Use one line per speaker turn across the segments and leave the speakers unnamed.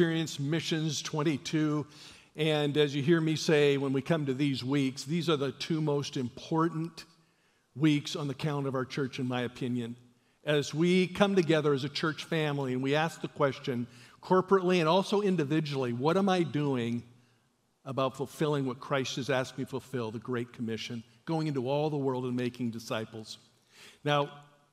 Experience Missions 22. And as you hear me say when we come to these weeks, these are the two most important weeks on the count of our church, in my opinion. As we come together as a church family and we ask the question, corporately and also individually, what am I doing about fulfilling what Christ has asked me to fulfill, the Great Commission, going into all the world and making disciples? Now,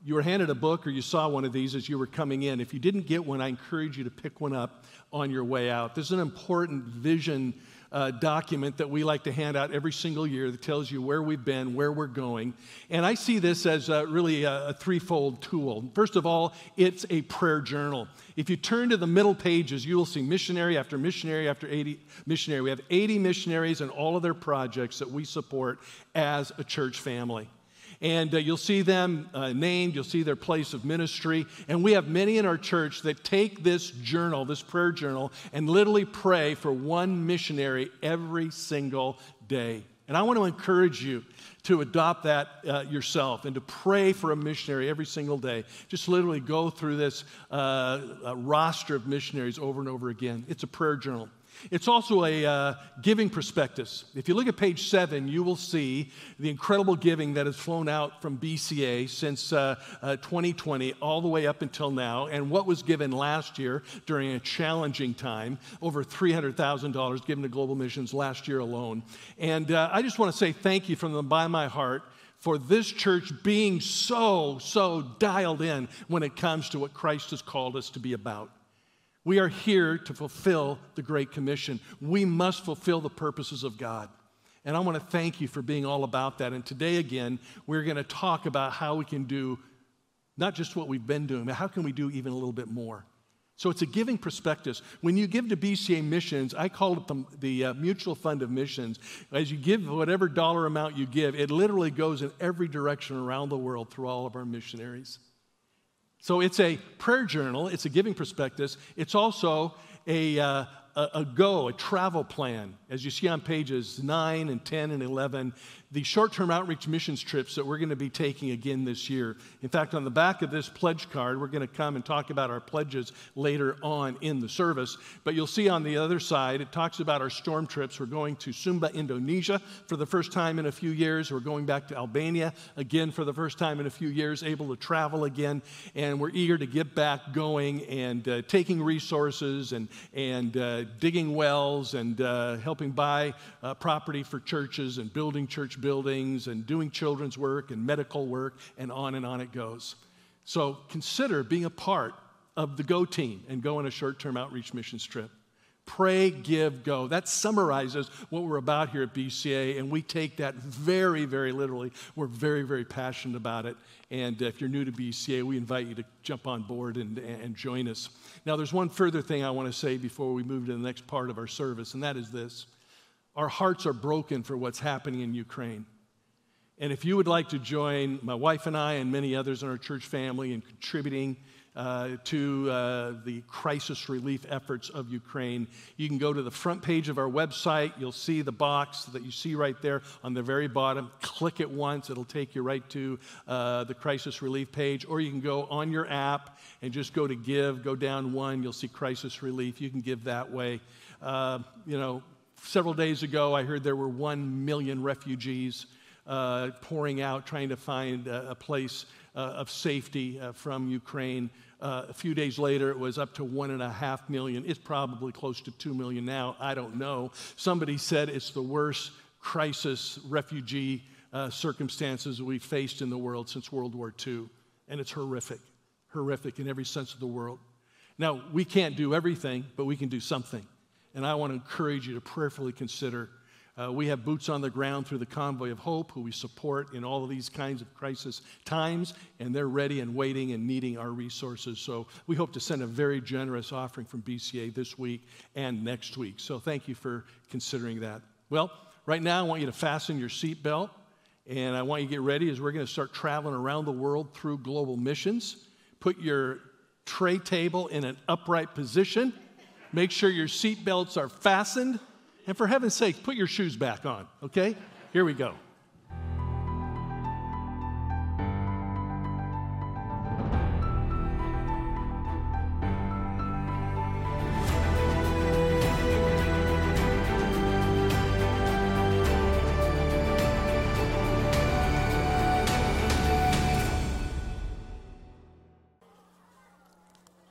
you were handed a book or you saw one of these as you were coming in. If you didn't get one, I encourage you to pick one up on your way out. There's an important vision uh, document that we like to hand out every single year that tells you where we've been, where we're going. And I see this as a, really a, a threefold tool. First of all, it's a prayer journal. If you turn to the middle pages, you will see missionary after missionary after 80 missionary. We have 80 missionaries and all of their projects that we support as a church family. And uh, you'll see them uh, named, you'll see their place of ministry. And we have many in our church that take this journal, this prayer journal, and literally pray for one missionary every single day. And I want to encourage you to adopt that uh, yourself and to pray for a missionary every single day. Just literally go through this uh, roster of missionaries over and over again. It's a prayer journal. It's also a uh, giving prospectus. If you look at page seven, you will see the incredible giving that has flown out from BCA since uh, uh, 2020 all the way up until now, and what was given last year during a challenging time over $300,000 given to global missions last year alone. And uh, I just want to say thank you from the by my heart for this church being so, so dialed in when it comes to what Christ has called us to be about. We are here to fulfill the Great Commission. We must fulfill the purposes of God. And I want to thank you for being all about that. And today, again, we're going to talk about how we can do not just what we've been doing, but how can we do even a little bit more. So it's a giving prospectus. When you give to BCA Missions, I call it the, the uh, Mutual Fund of Missions. As you give whatever dollar amount you give, it literally goes in every direction around the world through all of our missionaries. So it's a prayer journal, it's a giving prospectus, it's also a, uh, a, a, go, a travel plan. As you see on pages 9 and 10 and 11, the short term outreach missions trips that we're going to be taking again this year. In fact, on the back of this pledge card, we're going to come and talk about our pledges later on in the service. But you'll see on the other side, it talks about our storm trips. We're going to Sumba, Indonesia for the first time in a few years. We're going back to Albania again for the first time in a few years, able to travel again. And we're eager to get back going and uh, taking resources and, and uh, digging wells and uh, helping buy uh, property for churches and building church buildings and doing children's work and medical work, and on and on it goes. So consider being a part of the Go team and go on a short term outreach missions trip. Pray, give, go. That summarizes what we're about here at BCA, and we take that very, very literally. We're very, very passionate about it. And if you're new to BCA, we invite you to jump on board and, and join us. Now, there's one further thing I want to say before we move to the next part of our service, and that is this our hearts are broken for what's happening in Ukraine. And if you would like to join my wife and I and many others in our church family in contributing uh, to uh, the crisis relief efforts of Ukraine, you can go to the front page of our website. You'll see the box that you see right there on the very bottom. Click it once, it'll take you right to uh, the crisis relief page. Or you can go on your app and just go to give, go down one, you'll see crisis relief. You can give that way. Uh, you know, Several days ago, I heard there were one million refugees uh, pouring out, trying to find a, a place uh, of safety uh, from Ukraine. Uh, a few days later, it was up to one and a half million. It's probably close to two million now. I don't know. Somebody said it's the worst crisis refugee uh, circumstances we've faced in the world since World War II. And it's horrific, horrific in every sense of the world. Now, we can't do everything, but we can do something. And I want to encourage you to prayerfully consider. Uh, we have boots on the ground through the Convoy of Hope, who we support in all of these kinds of crisis times, and they're ready and waiting and needing our resources. So we hope to send a very generous offering from BCA this week and next week. So thank you for considering that. Well, right now, I want you to fasten your seatbelt, and I want you to get ready as we're going to start traveling around the world through global missions. Put your tray table in an upright position. Make sure your seat belts are fastened. And for heaven's sake, put your shoes back on, okay? Here we go.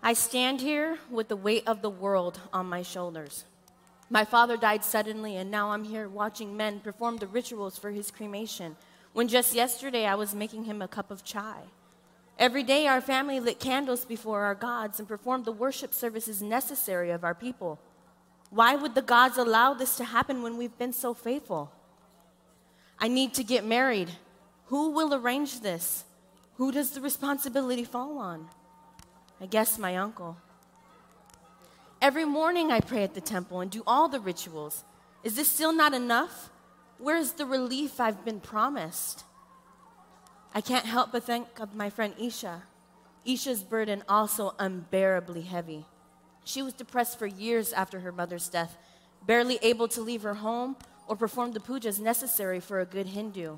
I stand here with the weight of the world on my shoulders. My father died suddenly, and now I'm here watching men perform the rituals for his cremation, when just yesterday I was making him a cup of chai. Every day, our family lit candles before our gods and performed the worship services necessary of our people. Why would the gods allow this to happen when we've been so faithful? I need to get married. Who will arrange this? Who does the responsibility fall on? I guess my uncle. Every morning I pray at the temple and do all the rituals. Is this still not enough? Where's the relief I've been promised? I can't help but think of my friend Isha. Isha's burden also unbearably heavy. She was depressed for years after her mother's death, barely able to leave her home or perform the pujas necessary for a good Hindu.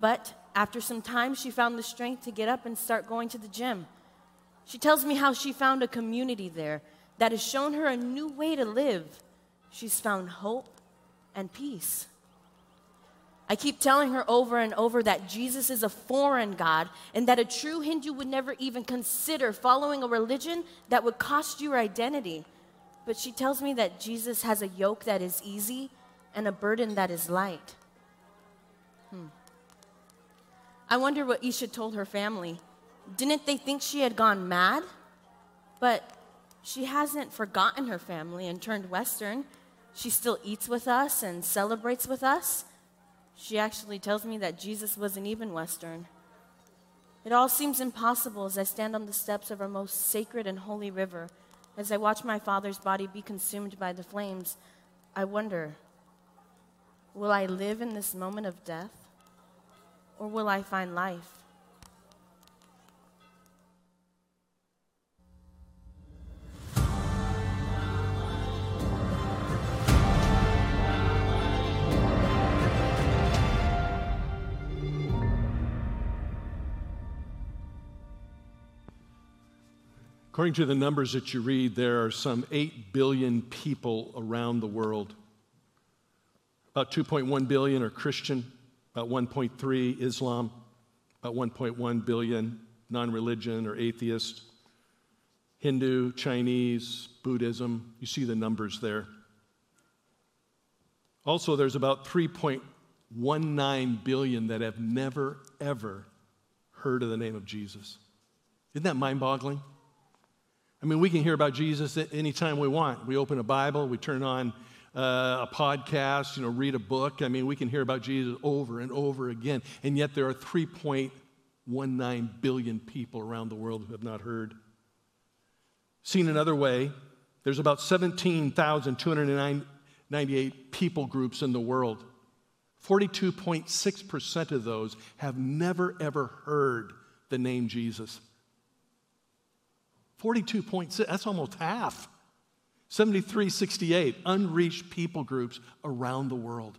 But after some time, she found the strength to get up and start going to the gym. She tells me how she found a community there that has shown her a new way to live. She's found hope and peace. I keep telling her over and over that Jesus is a foreign God and that a true Hindu would never even consider following a religion that would cost you your identity. But she tells me that Jesus has a yoke that is easy and a burden that is light. Hmm. I wonder what Isha told her family. Didn't they think she had gone mad? But she hasn't forgotten her family and turned Western. She still eats with us and celebrates with us. She actually tells me that Jesus wasn't even Western. It all seems impossible as I stand on the steps of our most sacred and holy river. As I watch my father's body be consumed by the flames, I wonder will I live in this moment of death or will I find life?
According to the numbers that you read, there are some 8 billion people around the world. About 2.1 billion are Christian, about 1.3 Islam, about 1.1 billion non religion or atheist, Hindu, Chinese, Buddhism. You see the numbers there. Also, there's about 3.19 billion that have never, ever heard of the name of Jesus. Isn't that mind boggling? I mean, we can hear about Jesus anytime we want. We open a Bible, we turn on uh, a podcast, you know, read a book. I mean, we can hear about Jesus over and over again. And yet there are 3.19 billion people around the world who have not heard. Seen another way, there's about 17,298 people groups in the world. 42.6% of those have never, ever heard the name Jesus. 42.6, that's almost half. 7368, unreached people groups around the world.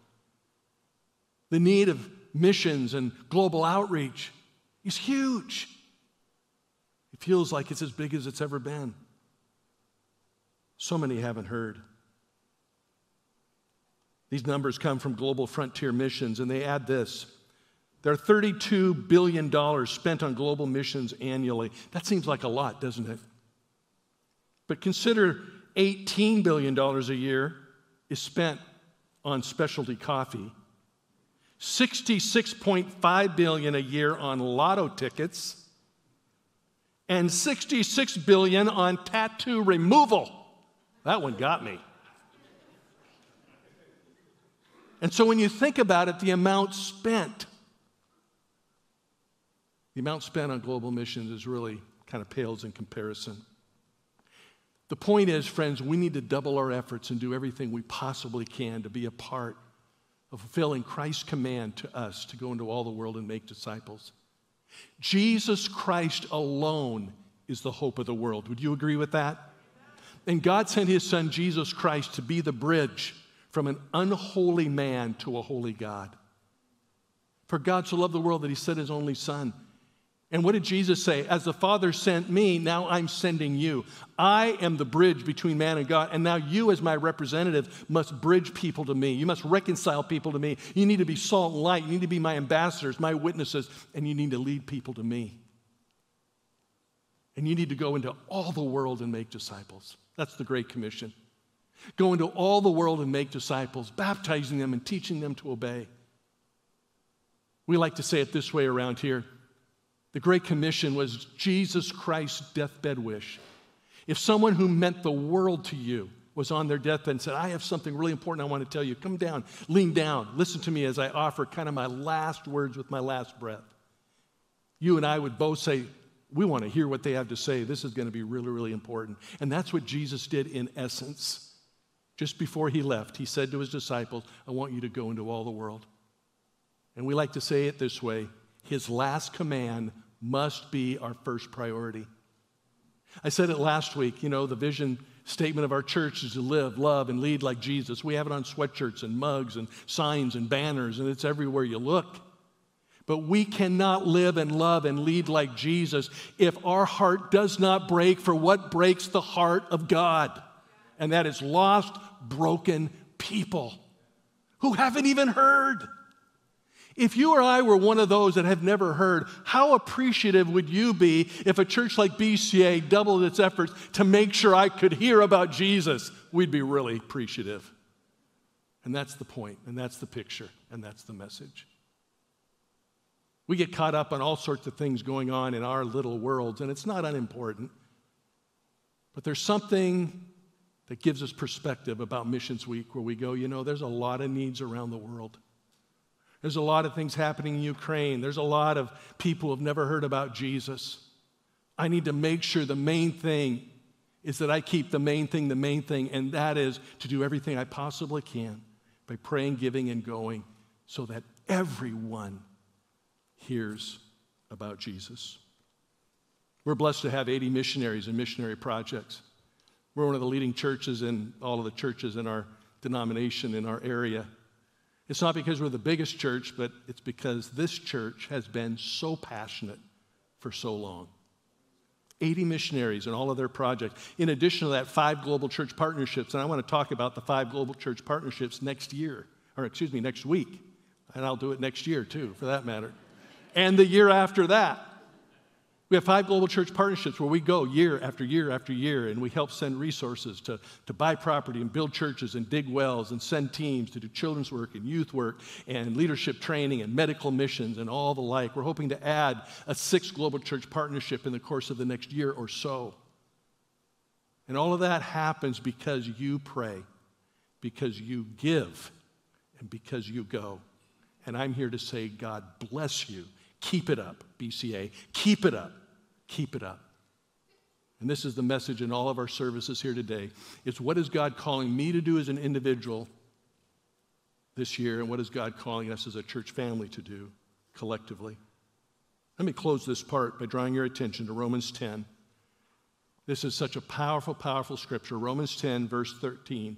The need of missions and global outreach is huge. It feels like it's as big as it's ever been. So many haven't heard. These numbers come from Global Frontier Missions, and they add this. There are $32 billion spent on global missions annually. That seems like a lot, doesn't it? But consider $18 billion a year is spent on specialty coffee. 66.5 billion a year on lotto tickets and 66 billion on tattoo removal. That one got me. And so when you think about it, the amount spent, the amount spent on global missions is really kind of pales in comparison. The point is, friends, we need to double our efforts and do everything we possibly can to be a part of fulfilling Christ's command to us to go into all the world and make disciples. Jesus Christ alone is the hope of the world. Would you agree with that? And God sent his son Jesus Christ to be the bridge from an unholy man to a holy God. For God so loved the world that he sent his only son and what did Jesus say? As the Father sent me, now I'm sending you. I am the bridge between man and God, and now you, as my representative, must bridge people to me. You must reconcile people to me. You need to be salt and light. You need to be my ambassadors, my witnesses, and you need to lead people to me. And you need to go into all the world and make disciples. That's the Great Commission. Go into all the world and make disciples, baptizing them and teaching them to obey. We like to say it this way around here the Great Commission was Jesus Christ's deathbed wish. If someone who meant the world to you was on their deathbed and said, I have something really important I want to tell you, come down, lean down, listen to me as I offer kind of my last words with my last breath. You and I would both say, We want to hear what they have to say. This is going to be really, really important. And that's what Jesus did in essence. Just before he left, he said to his disciples, I want you to go into all the world. And we like to say it this way His last command must be our first priority. I said it last week, you know, the vision statement of our church is to live, love, and lead like Jesus. We have it on sweatshirts and mugs and signs and banners, and it's everywhere you look. But we cannot live and love and lead like Jesus if our heart does not break for what breaks the heart of God. And that is lost, broken people who haven't even heard. If you or I were one of those that have never heard, how appreciative would you be if a church like BCA doubled its efforts to make sure I could hear about Jesus? We'd be really appreciative. And that's the point, and that's the picture, and that's the message. We get caught up on all sorts of things going on in our little worlds, and it's not unimportant. But there's something that gives us perspective about Missions Week where we go, you know, there's a lot of needs around the world. There's a lot of things happening in Ukraine. There's a lot of people who have never heard about Jesus. I need to make sure the main thing is that I keep the main thing the main thing, and that is to do everything I possibly can by praying, giving, and going so that everyone hears about Jesus. We're blessed to have 80 missionaries and missionary projects. We're one of the leading churches in all of the churches in our denomination, in our area. It's not because we're the biggest church, but it's because this church has been so passionate for so long. 80 missionaries and all of their projects. In addition to that, five global church partnerships. And I want to talk about the five global church partnerships next year, or excuse me, next week. And I'll do it next year too, for that matter. And the year after that. We have five global church partnerships where we go year after year after year and we help send resources to, to buy property and build churches and dig wells and send teams to do children's work and youth work and leadership training and medical missions and all the like. We're hoping to add a sixth global church partnership in the course of the next year or so. And all of that happens because you pray, because you give, and because you go. And I'm here to say, God bless you Keep it up, BCA. Keep it up. Keep it up. And this is the message in all of our services here today. It's what is God calling me to do as an individual this year, and what is God calling us as a church family to do collectively? Let me close this part by drawing your attention to Romans 10. This is such a powerful, powerful scripture. Romans 10, verse 13.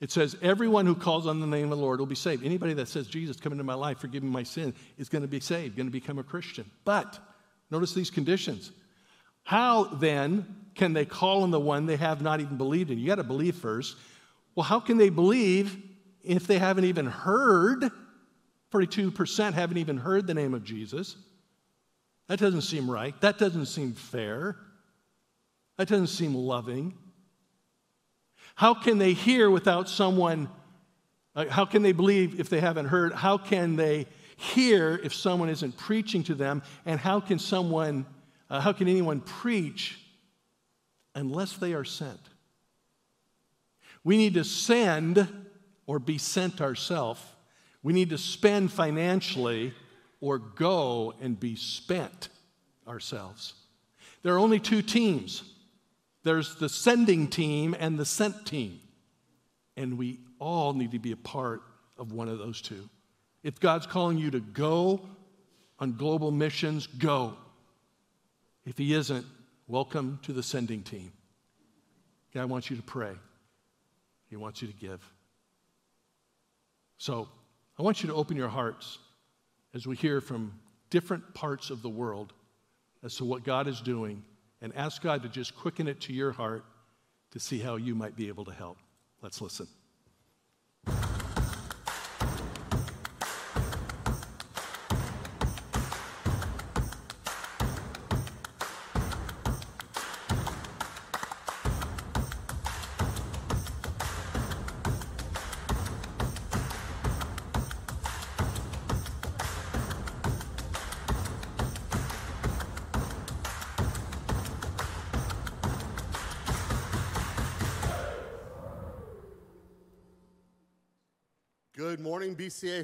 It says, Everyone who calls on the name of the Lord will be saved. Anybody that says, Jesus, come into my life, forgive me my sin, is going to be saved, going to become a Christian. But notice these conditions. How then can they call on the one they have not even believed in? You got to believe first. Well, how can they believe if they haven't even heard? 42% haven't even heard the name of Jesus. That doesn't seem right. That doesn't seem fair. That doesn't seem loving. How can they hear without someone? Uh, how can they believe if they haven't heard? How can they hear if someone isn't preaching to them? And how can someone, uh, how can anyone preach unless they are sent? We need to send or be sent ourselves. We need to spend financially or go and be spent ourselves. There are only two teams there's the sending team and the sent team. And we all need to be a part of one of those two. If God's calling you to go on global missions, go. If He isn't, welcome to the sending team. God wants you to pray, He wants you to give. So I want you to open your hearts as we hear from different parts of the world as to what God is doing and ask God to just quicken it to your heart to see how you might be able to help. Let's listen.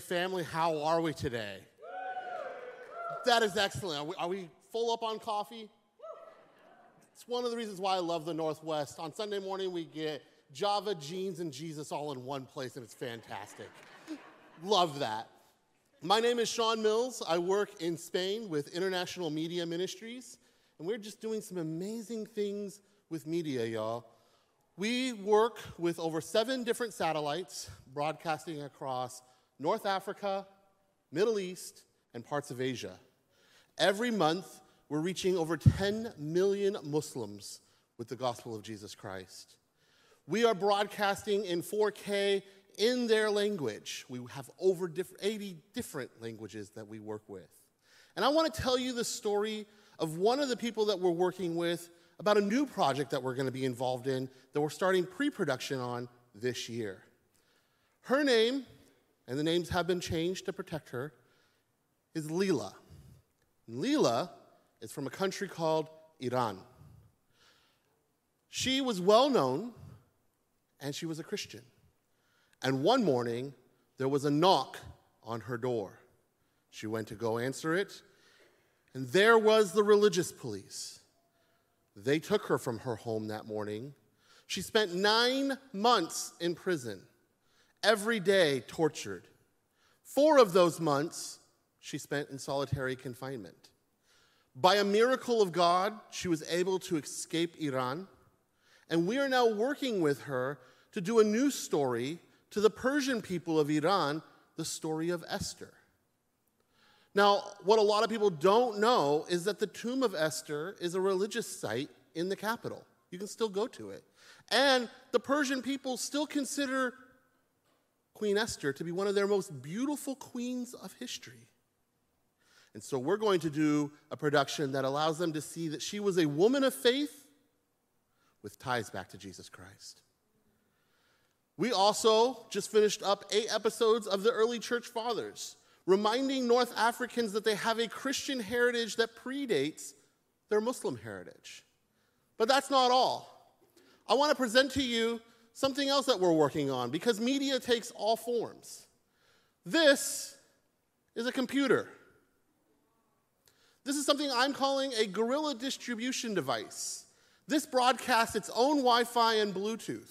Family. How are we today? That is excellent. Are we, are we full up on coffee? It's one of the reasons why I love the Northwest. On Sunday morning, we get Java, jeans, and Jesus all in one place, and it's fantastic. love that. My name is Sean Mills. I work in Spain with International Media Ministries, and we're just doing some amazing things with media, y'all. We work with over seven different satellites broadcasting across North Africa, Middle East, and parts of Asia. Every month, we're reaching over 10 million Muslims with the gospel of Jesus Christ. We are broadcasting in 4K in their language. We have over 80 different languages that we work with. And I want to tell you the story of one of the people that we're working with about a new project that we're going to be involved in that we're starting pre production on this year. Her name, and the names have been changed to protect her, is Leela. Leela is from a country called Iran. She was well known and she was a Christian. And one morning, there was a knock on her door. She went to go answer it, and there was the religious police. They took her from her home that morning. She spent nine months in prison, every day tortured. Four of those months she spent in solitary confinement. By a miracle of God, she was able to escape Iran, and we are now working with her to do a new story to the Persian people of Iran, the story of Esther. Now, what a lot of people don't know is that the tomb of Esther is a religious site in the capital. You can still go to it. And the Persian people still consider Queen Esther to be one of their most beautiful queens of history. And so we're going to do a production that allows them to see that she was a woman of faith with ties back to Jesus Christ. We also just finished up eight episodes of the early church fathers, reminding North Africans that they have a Christian heritage that predates their Muslim heritage. But that's not all. I want to present to you something else that we're working on because media takes all forms. This is a computer. This is something I'm calling a guerrilla distribution device. This broadcasts its own Wi Fi and Bluetooth.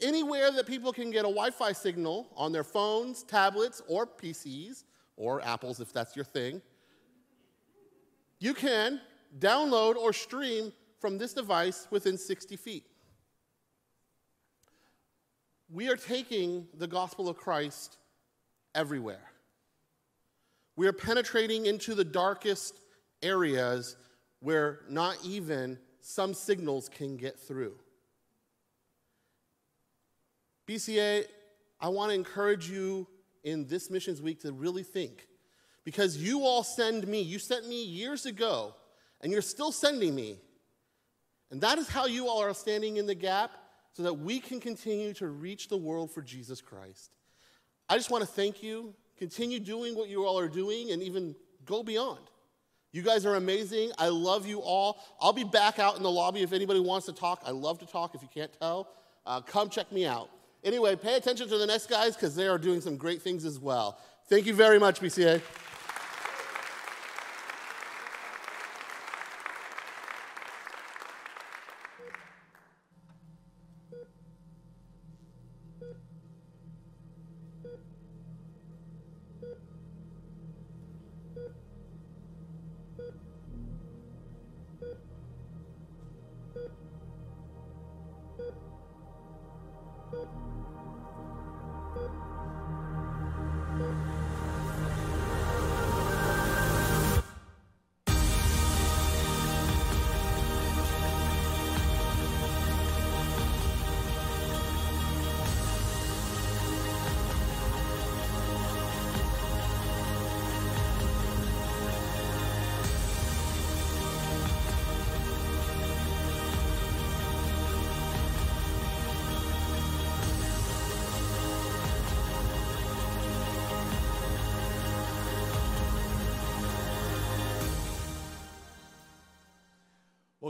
Anywhere that people can get a Wi Fi signal on their phones, tablets, or PCs, or Apples if that's your thing, you can download or stream from this device within 60 feet. We are taking the gospel of Christ everywhere. We are penetrating into the darkest areas where not even some signals can get through. BCA, I want to encourage you in this missions week to really think. Because you all send me, you sent me years ago, and you're still sending me. And that is how you all are standing in the gap so that we can continue to reach the world for Jesus Christ. I just want to thank you. Continue doing what you all are doing and even go beyond. You guys are amazing. I love you all. I'll be back out in the lobby if anybody wants to talk. I love to talk if you can't tell. Uh, come check me out. Anyway, pay attention to the next guys because they are doing some great things as well. Thank you very much, BCA.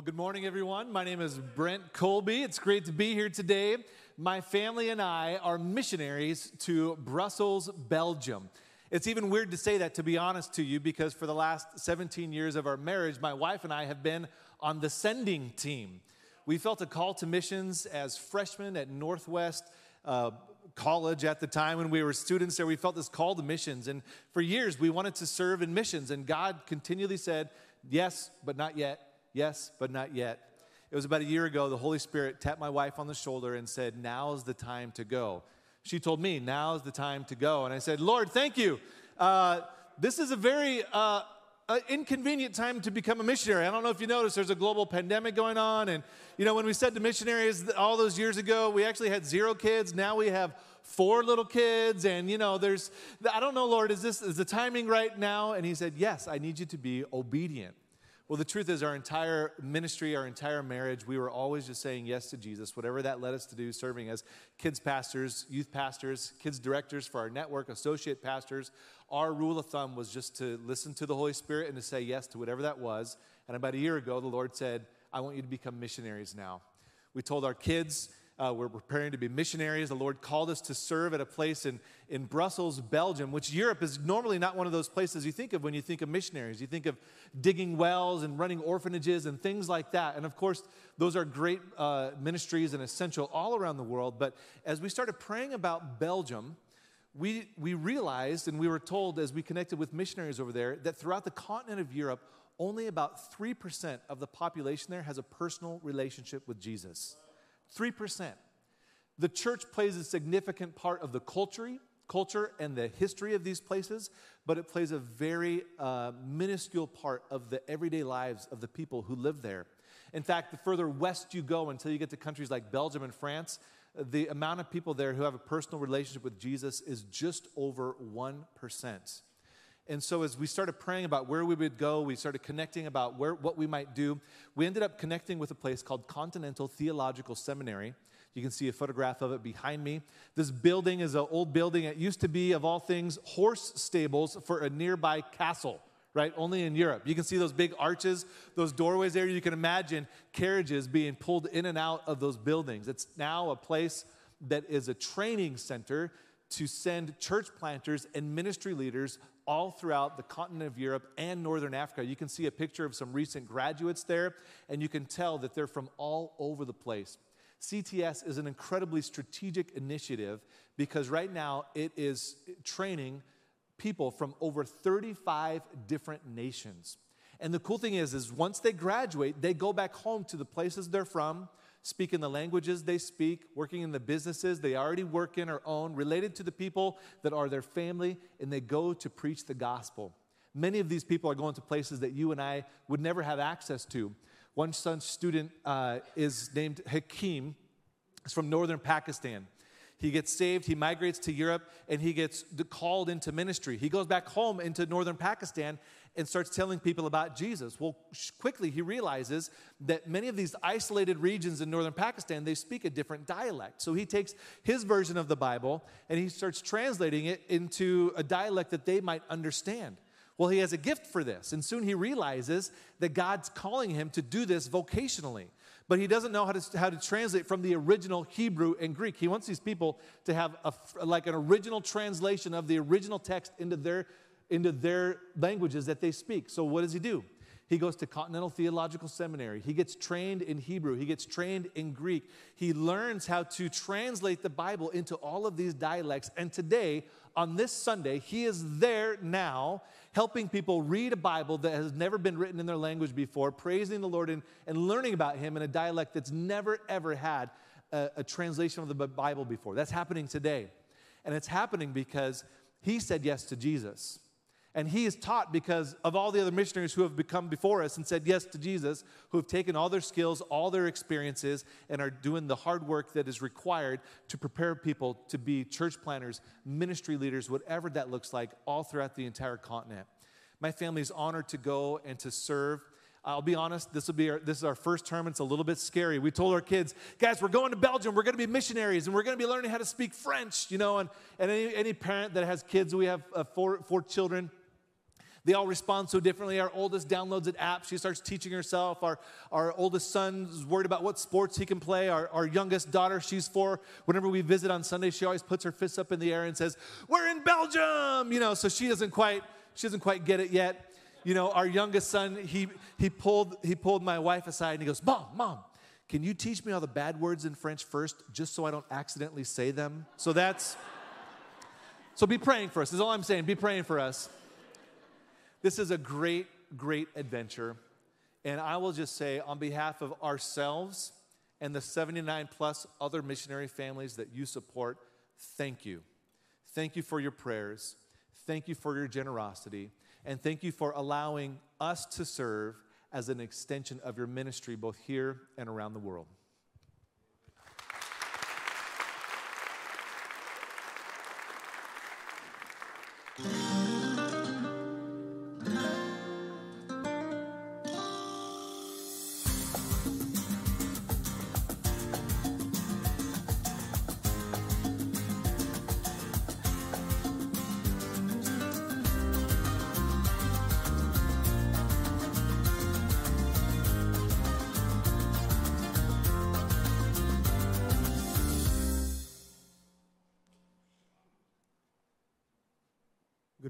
Good morning, everyone. My name is Brent Colby. It's great to be here today. My family and I are missionaries to Brussels, Belgium. It's even weird to say that, to be honest to you, because for the last 17 years of our marriage, my wife and I have been on the sending team. We felt a call to missions as freshmen at Northwest uh, College at the time when we were students there. We felt this call to missions. And for years, we wanted to serve in missions. And God continually said, Yes, but not yet Yes, but not yet. It was about a year ago, the Holy Spirit tapped my wife on the shoulder and said, Now's the time to go. She told me, Now's the time to go. And I said, Lord, thank you. Uh, this is a very uh, uh, inconvenient time to become a missionary. I don't know if you noticed, there's a global pandemic going on. And, you know, when we said to missionaries all those years ago, we actually had zero kids. Now we have four little kids. And, you know, there's, I don't know, Lord, is this, is the timing right now? And he said, Yes, I need you to be obedient. Well, the truth is, our entire ministry, our entire marriage, we were always just saying yes to Jesus, whatever that led us to do, serving as kids pastors, youth pastors, kids directors for our network, associate pastors. Our rule of thumb was just to listen to the Holy Spirit and to say yes to whatever that was. And about a year ago, the Lord said, I want you to become missionaries now. We told our kids, uh, we're preparing to be missionaries. The Lord called us to serve at a place in, in Brussels, Belgium, which Europe is normally not one of those places you think of when you think of missionaries. You think of digging wells and running orphanages and things like that. And of course, those are great uh, ministries and essential all around the world. But as we started praying about Belgium, we, we realized and we were told as we connected with missionaries over there that throughout the continent of Europe, only about 3% of the population there has a personal relationship with Jesus. 3%. The church plays a significant part of the culture, culture and the history of these places, but it plays a very uh, minuscule part of the everyday lives of the people who live there. In fact, the further west you go until you get to countries like Belgium and France, the amount of people there who have a personal relationship with Jesus is just over 1%. And so, as we started praying about where we would go, we started connecting about where, what we might do. We ended up connecting with a place called Continental Theological Seminary. You can see a photograph of it behind me. This building is an old building. It used to be, of all things, horse stables for a nearby castle, right? Only in Europe. You can see those big arches, those doorways there. You can imagine carriages being pulled in and out of those buildings. It's now a place that is a training center to send church planters and ministry leaders all throughout the continent of Europe and Northern Africa. You can see a picture of some recent graduates there, and you can tell that they're from all over the place. CTS is an incredibly strategic initiative because right now it is training people from over 35 different nations. And the cool thing is is once they graduate, they go back home to the places they're from speaking the languages they speak, working in the businesses they already work in or own, related to the people that are their family, and they go to preach the gospel. Many of these people are going to places that you and I would never have access to. One such student uh, is named Hakim. He's from northern Pakistan. He gets saved, he migrates to Europe, and he gets called into ministry. He goes back home into northern Pakistan and starts telling people about Jesus. Well, quickly he realizes that many of these isolated regions in northern Pakistan, they speak a different dialect. So he takes his version of the Bible and he starts translating it into a dialect that they might understand. Well, he has a gift for this, and soon he realizes that God's calling him to do this vocationally. But he doesn't know how to, how to translate from the original Hebrew and Greek. He wants these people to have a, like an original translation of the original text into their, into their languages that they speak. So, what does he do? He goes to Continental Theological Seminary. He gets trained in Hebrew. He gets trained in Greek. He learns how to translate the Bible into all of these dialects. And today, on this Sunday, he is there now helping people read a Bible that has never been written in their language before, praising the Lord and, and learning about him in a dialect that's never, ever had a, a translation of the Bible before. That's happening today. And it's happening because he said yes to Jesus. And he is taught because of all the other missionaries who have become before us and said yes to Jesus, who have taken all their skills, all their experiences, and are doing the hard work that is required to prepare people to be church planners, ministry leaders, whatever that looks like, all throughout the entire continent. My family is honored to go and to serve. I'll be honest, this will be our, this is our first term. It's a little bit scary. We told our kids, guys, we're going to Belgium. We're going to be missionaries, and we're going to be learning how to speak French. You know, and, and any, any parent that has kids, we have uh, four, four children they all respond so differently. Our oldest downloads an app. She starts teaching herself. Our, our oldest son's worried about what sports he can play. Our, our youngest daughter, she's four. Whenever we visit on Sunday, she always puts her fists up in the air and says, We're in Belgium! You know, so she doesn't quite, she doesn't quite get it yet. You know, our youngest son, he, he, pulled, he pulled my wife aside and he goes, Mom, Mom, can you teach me all the bad words in French first just so I don't accidentally say them? So that's, so be praying for us, is all I'm saying. Be praying for us. This is a great, great adventure. And I will just say, on behalf of ourselves and the 79 plus other missionary families that you support, thank you. Thank you for your prayers. Thank you for your generosity. And thank you for allowing us to serve as an extension of your ministry, both here and around the world.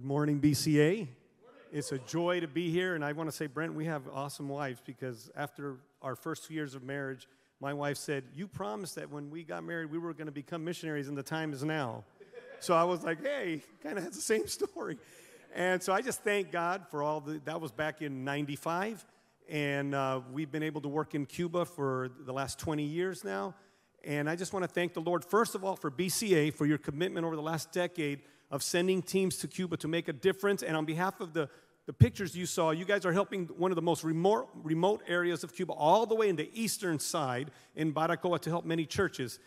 Morning, BCA. It's a joy to be here, and I want to say, Brent, we have awesome wives because after our first two years of marriage, my wife said, You promised that when we got married, we were going to become missionaries, and the time is now. So I was like, Hey, kind of has the same story. And so I just thank God for all the, that was back in 95, and uh, we've been able to work in Cuba for the last 20 years now. And I just want to thank the Lord, first of all, for BCA, for your commitment over the last decade of sending teams to Cuba to make a difference. And on behalf of the, the pictures you saw, you guys are helping one of the most remote, remote areas of Cuba, all the way in the eastern side in Baracoa to help many churches.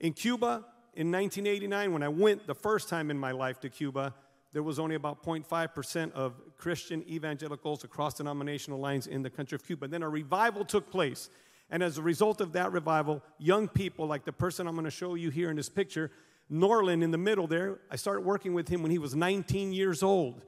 In Cuba, in 1989, when I went the first time in my life to Cuba, there was only about 0.5% of Christian evangelicals across denominational lines in the country of Cuba. And then a revival took place. And as a result of that revival, young people, like the person I'm going to show you here in this picture, Norland in the middle there, I started working with him when he was 19 years old.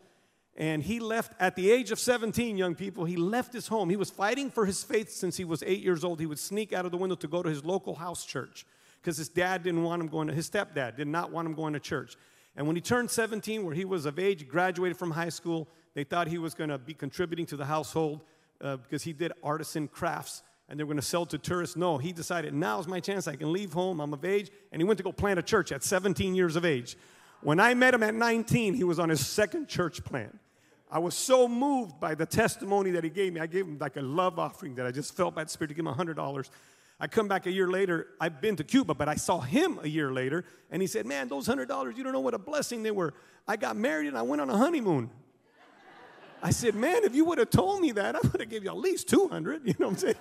And he left at the age of 17, young people, he left his home. He was fighting for his faith since he was eight years old. He would sneak out of the window to go to his local house church because his dad didn't want him going to, his stepdad did not want him going to church. And when he turned 17, where he was of age, graduated from high school, they thought he was going to be contributing to the household uh, because he did artisan crafts and they were going to sell to tourists. No, he decided now's my chance. I can leave home. I'm of age. And he went to go plant a church at 17 years of age. When I met him at 19, he was on his second church plant. I was so moved by the testimony that he gave me. I gave him like a love offering that I just felt by the Spirit to give him $100. I come back a year later. I've been to Cuba, but I saw him a year later, and he said, Man, those $100, you don't know what a blessing they were. I got married and I went on a honeymoon. I said, Man, if you would have told me that, I would have given you at least 200 You know what I'm saying?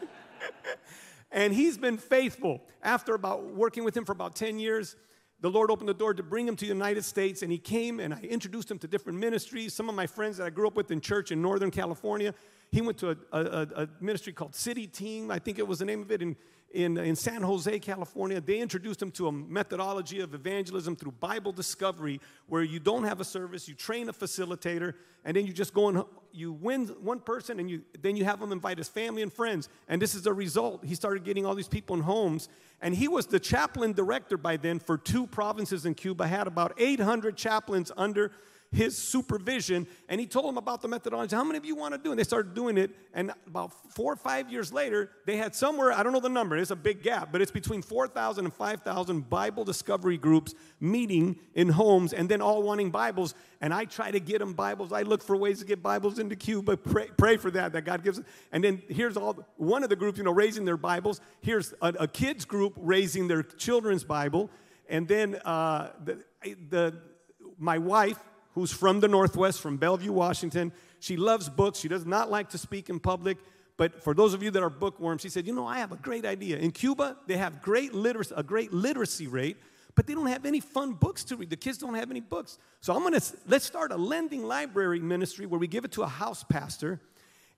And he's been faithful. After about working with him for about 10 years, the Lord opened the door to bring him to the United States, and he came and I introduced him to different ministries. Some of my friends that I grew up with in church in Northern California, he went to a, a, a ministry called City Team, I think it was the name of it, in, in, in San Jose, California. They introduced him to a methodology of evangelism through Bible discovery, where you don't have a service, you train a facilitator, and then you just go and you win one person, and you, then you have them invite his family and friends. And this is the result. He started getting all these people in homes, and he was the chaplain director by then for two provinces in Cuba, had about 800 chaplains under his supervision and he told them about the methodology. How many of you want to do it? And they started doing it. And about four or five years later, they had somewhere, I don't know the number, it's a big gap, but it's between 4,000 and 5,000 Bible discovery groups meeting in homes and then all wanting Bibles. And I try to get them Bibles. I look for ways to get Bibles into Cuba. Pray, pray for that, that God gives it. And then here's all one of the groups, you know, raising their Bibles. Here's a, a kids group raising their children's Bible. And then uh, the, the, my wife, who's from the Northwest, from Bellevue, Washington. She loves books. She does not like to speak in public. But for those of you that are bookworms, she said, You know, I have a great idea. In Cuba, they have great literacy, a great literacy rate, but they don't have any fun books to read. The kids don't have any books. So I'm gonna, let's start a lending library ministry where we give it to a house pastor.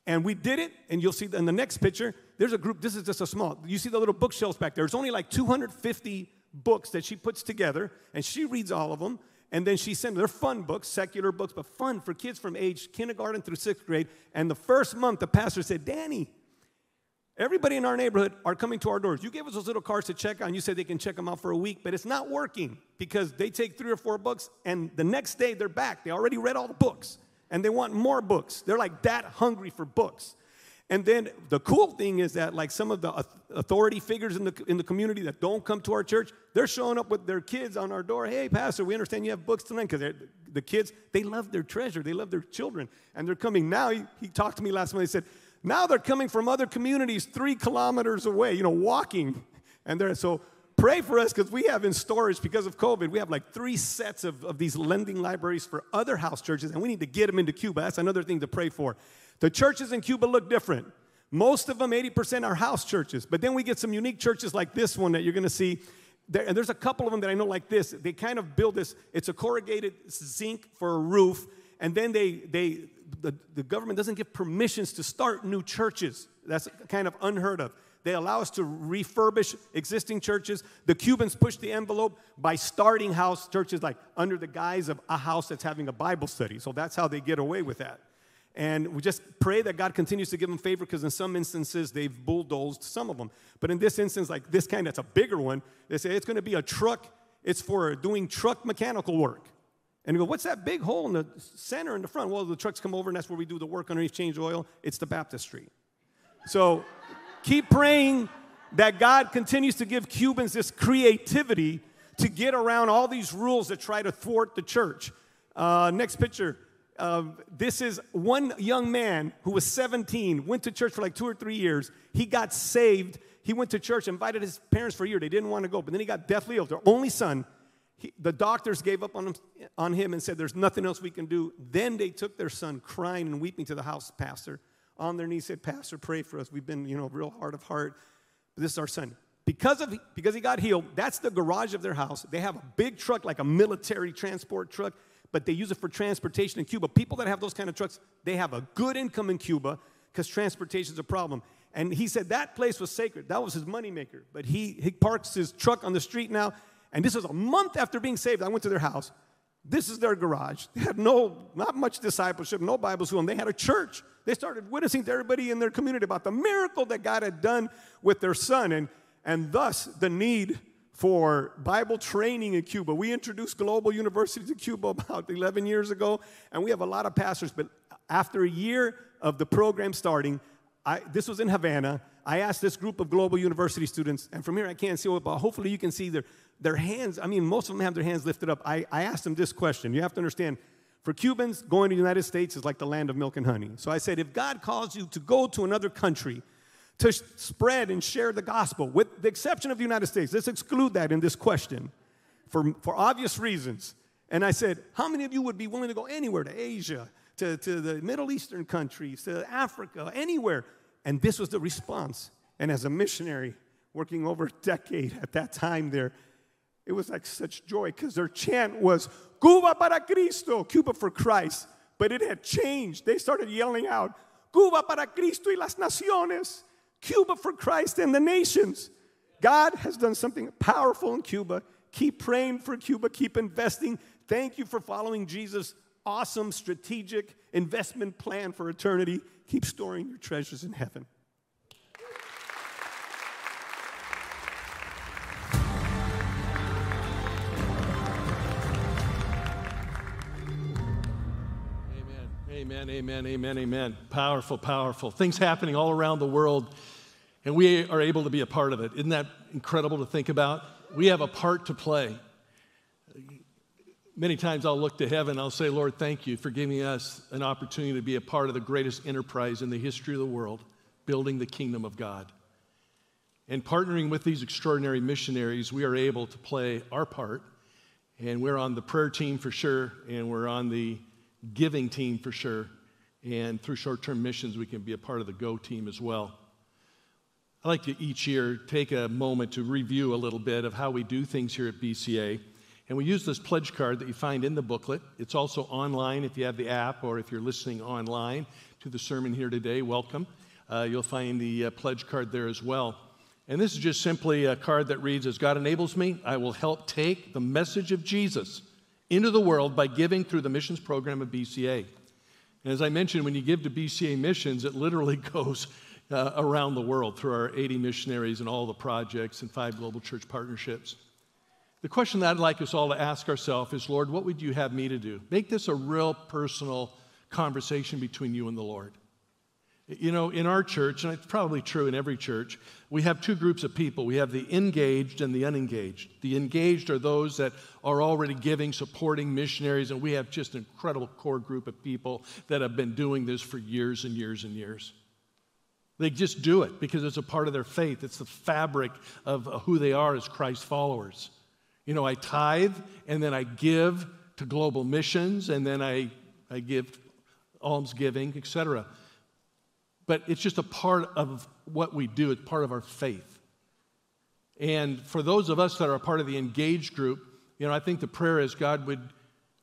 And we did it, and you'll see in the next picture, there's a group, this is just a small, you see the little bookshelves back there. It's only like 250 books that she puts together, and she reads all of them And then she sent, them, they're fun books, secular books, but fun for kids from age kindergarten through sixth grade. And the first month, the pastor said, Danny, everybody in our neighborhood are coming to our doors. You gave us those little cards to check on. You said they can check them out for a week, but it's not working because they take three or four books, and the next day they're back. They already read all the books, and they want more books. They're like that hungry for books. And then the cool thing is that, like some of the authority figures in the, in the community that don't come to our church, they're showing up with their kids on our door. Hey, Pastor, we understand you have books tonight because the kids, they love their treasure, they love their children, and they're coming. Now, he, he talked to me last month. He said, now they're coming from other communities three kilometers away, you know, walking. And they're so pray for us because we have in storage because of COVID, we have like three sets of, of these lending libraries for other house churches, and we need to get them into Cuba. That's another thing to pray for. The churches in Cuba look different. Most of them, 80%, are house churches. But then we get some unique churches like this one that you're going to see. There, and there's a couple of them that I know like this. They kind of build this, it's a corrugated zinc for a roof. And then they, they the, the government doesn't give permissions to start new churches. That's kind of unheard of. They allow us to refurbish existing churches. The Cubans push the envelope by starting house churches like under the guise of a house that's having a Bible study. So that's how they get away with that. And we just pray that God continues to give them favor because in some instances they've bulldozed some of them. But in this instance, like this kind that's a bigger one, they say it's going to be a truck, it's for doing truck mechanical work. And you go, what's that big hole in the center in the front? Well, the trucks come over and that's where we do the work underneath, change oil. It's the baptistry. So keep praying that God continues to give Cubans this creativity to get around all these rules that try to thwart the church. Uh, next picture. Uh, this is one young man who was 17, went to church for like two or three years. He got saved. He went to church, invited his parents for a year. They didn't want to go, but then he got deathly ill. Their only son. He, the doctors gave up on him, on him and said, There's nothing else we can do. Then they took their son, crying and weeping, to the house pastor. On their knees, said, Pastor, pray for us. We've been, you know, real hard of heart. But this is our son. Because, of, because he got healed, that's the garage of their house. They have a big truck, like a military transport truck but they use it for transportation in Cuba. People that have those kind of trucks, they have a good income in Cuba because transportation is a problem. And he said that place was sacred. That was his moneymaker. But he, he parks his truck on the street now. And this was a month after being saved. I went to their house. This is their garage. They had no, not much discipleship, no Bible school, and they had a church. They started witnessing to everybody in their community about the miracle that God had done with their son, and, and thus the need for Bible training in Cuba. We introduced Global University to Cuba about 11 years ago, and we have a lot of pastors. But after a year of the program starting, I, this was in Havana. I asked this group of Global University students, and from here I can't see it, but hopefully you can see their, their hands. I mean, most of them have their hands lifted up. I, I asked them this question. You have to understand, for Cubans, going to the United States is like the land of milk and honey. So I said, if God calls you to go to another country, to spread and share the gospel, with the exception of the United States. Let's exclude that in this question for, for obvious reasons. And I said, How many of you would be willing to go anywhere to Asia, to, to the Middle Eastern countries, to Africa, anywhere? And this was the response. And as a missionary working over a decade at that time there, it was like such joy because their chant was Cuba para Cristo, Cuba for Christ. But it had changed. They started yelling out, Cuba para Cristo y las naciones. Cuba for Christ and the nations. God has done something powerful in Cuba. Keep praying for Cuba, keep investing. Thank you for following Jesus' awesome strategic investment plan for eternity. Keep storing your treasures in heaven.
Amen, amen, amen, amen. Powerful, powerful. Things happening all around the world, and we are able to be a part of it. Isn't that incredible to think about? We have a part to play. Many times I'll look to heaven, I'll say, Lord, thank you for giving us an opportunity to be a part of the greatest enterprise in the history of the world, building the kingdom of God. And partnering with these extraordinary missionaries, we are able to play our part. And we're on the prayer team for sure, and we're on the giving team for sure. And through short term missions, we can be a part of the Go team as well. I like to each year take a moment to review a little bit of how we do things here at BCA. And we use this pledge card that you find in the booklet. It's also online if you have the app or if you're listening online to the sermon here today. Welcome. Uh, you'll find the uh, pledge card there as well. And this is just simply a card that reads As God enables me, I will help take the message of Jesus into the world by giving through the missions program of BCA. And as I mentioned, when you give to BCA Missions, it literally goes uh, around the world through our 80 missionaries and all the projects and five global church partnerships. The question that I'd like us all to ask ourselves is Lord, what would you have me to do? Make this a real personal conversation between you and the Lord. You know, in our church, and it's probably true in every church, we have two groups of people. We have the engaged and the unengaged. The engaged are those that are already giving, supporting missionaries, and we have just an incredible core group of people that have been doing this for years and years and years. They just do it because it's a part of their faith, it's the fabric of who they are as Christ followers. You know, I tithe and then I give to global missions and then I, I give almsgiving, etc but it's just a part of what we do, it's part of our faith. And for those of us that are a part of the engaged group, you know, I think the prayer is God, would,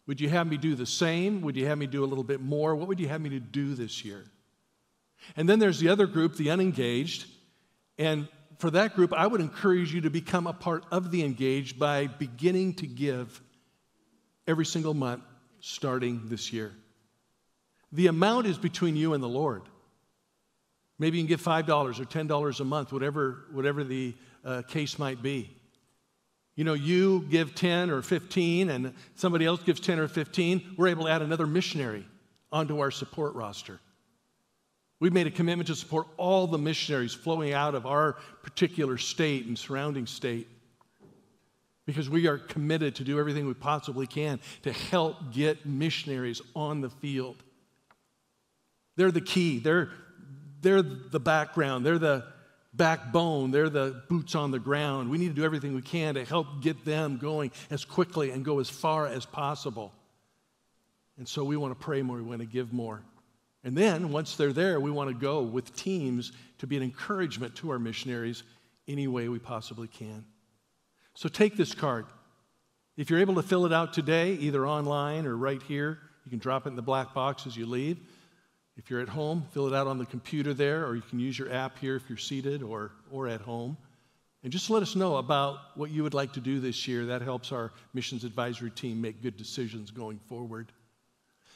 would you have me do the same? Would you have me do a little bit more? What would you have me to do this year? And then there's the other group, the unengaged. And for that group, I would encourage you to become a part of the engaged by beginning to give every single month starting this year. The amount is between you and the Lord. Maybe you can give $5 or $10 a month, whatever, whatever the uh, case might be. You know, you give 10 or 15, and somebody else gives 10 or 15, we're able to add another missionary onto our support roster. We've made a commitment to support all the missionaries flowing out of our particular state and surrounding state because we are committed to do everything we possibly can to help get missionaries on the field. They're the key. They're, they're the background, they're the backbone, they're the boots on the ground. We need to do everything we can to help get them going as quickly and go as far as possible. And so we want to pray more, we want to give more. And then once they're there, we want to go with teams to be an encouragement to our missionaries any way we possibly can. So take this card. If you're able to fill it out today, either online or right here, you can drop it in the black box as you leave. If you're at home, fill it out on the computer there, or you can use your app here if you're seated or, or at home. And just let us know about what you would like to do this year. That helps our missions advisory team make good decisions going forward.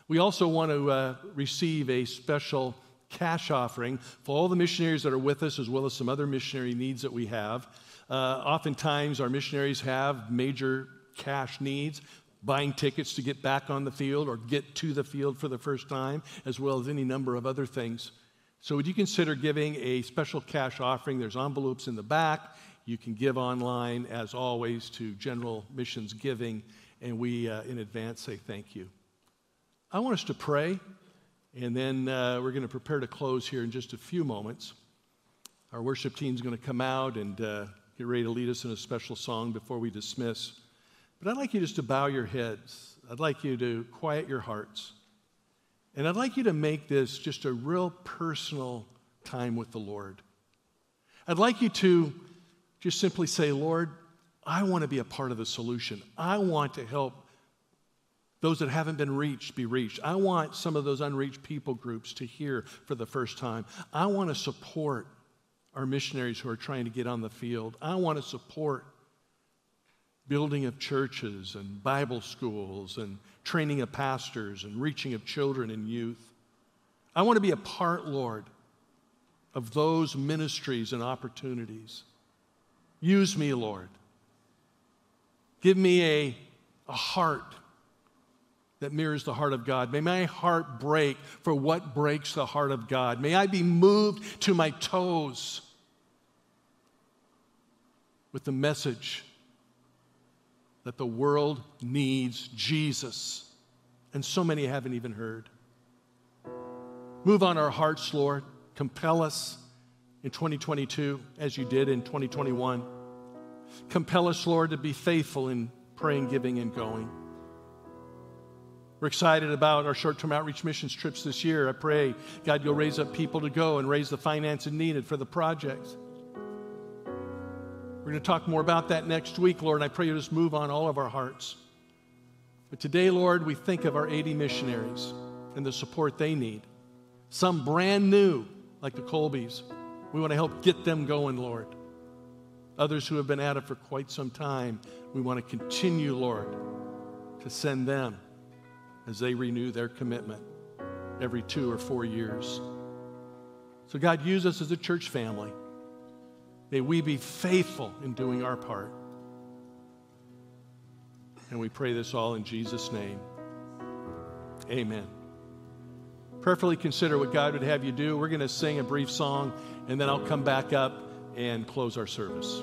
We also want to uh, receive a special cash offering for all the missionaries that are with us, as well as some other missionary needs that we have. Uh, oftentimes, our missionaries have major cash needs buying tickets to get back on the field or get to the field for the first time, as well as any number of other things. So, would you consider giving a special cash offering? There's envelopes in the back. You can give online, as always, to General Missions Giving, and we uh, in advance say thank you. I want us to pray, and then uh, we're going to prepare to close here in just a few moments. Our worship team is going to come out and uh, get ready to lead us in a special song before we dismiss. But I'd like you just to bow your heads. I'd like you to quiet your hearts. And I'd like you to make this just a real personal time with the Lord. I'd like you to just simply say, Lord, I want to be a part of the solution. I want to help those that haven't been reached be reached. I want some of those unreached people groups to hear for the first time. I want to support our missionaries who are trying to get on the field. I want to support building of churches and Bible schools and training of pastors and reaching of children and youth. I want to be a part, Lord, of those ministries and opportunities. Use me, Lord. Give me a, a heart that mirrors the heart of God. May my heart break for what breaks the heart of God. May I be moved to my toes with the message that the world needs Jesus. And so many haven't even heard. Move on our hearts, Lord. Compel us in 2022 as you did in 2021. Compel us, Lord, to be faithful in praying, giving, and going. We're excited about our short term outreach missions trips this year. I pray, God, you'll raise up people to go and raise the finance needed for the projects. We're going to talk more about that next week, Lord, and I pray you just move on all of our hearts. But today, Lord, we think of our 80 missionaries and the support they need. Some brand new, like the Colbys. We want to help get them going, Lord. Others who have been at it for quite some time, we want to continue, Lord, to send them as they renew their commitment every two or four years. So, God, use us as a church family. May we be faithful in doing our part. And we pray this all in Jesus' name. Amen. Prayerfully consider what God would have you do. We're going to sing a brief song, and then I'll come back up and close our service.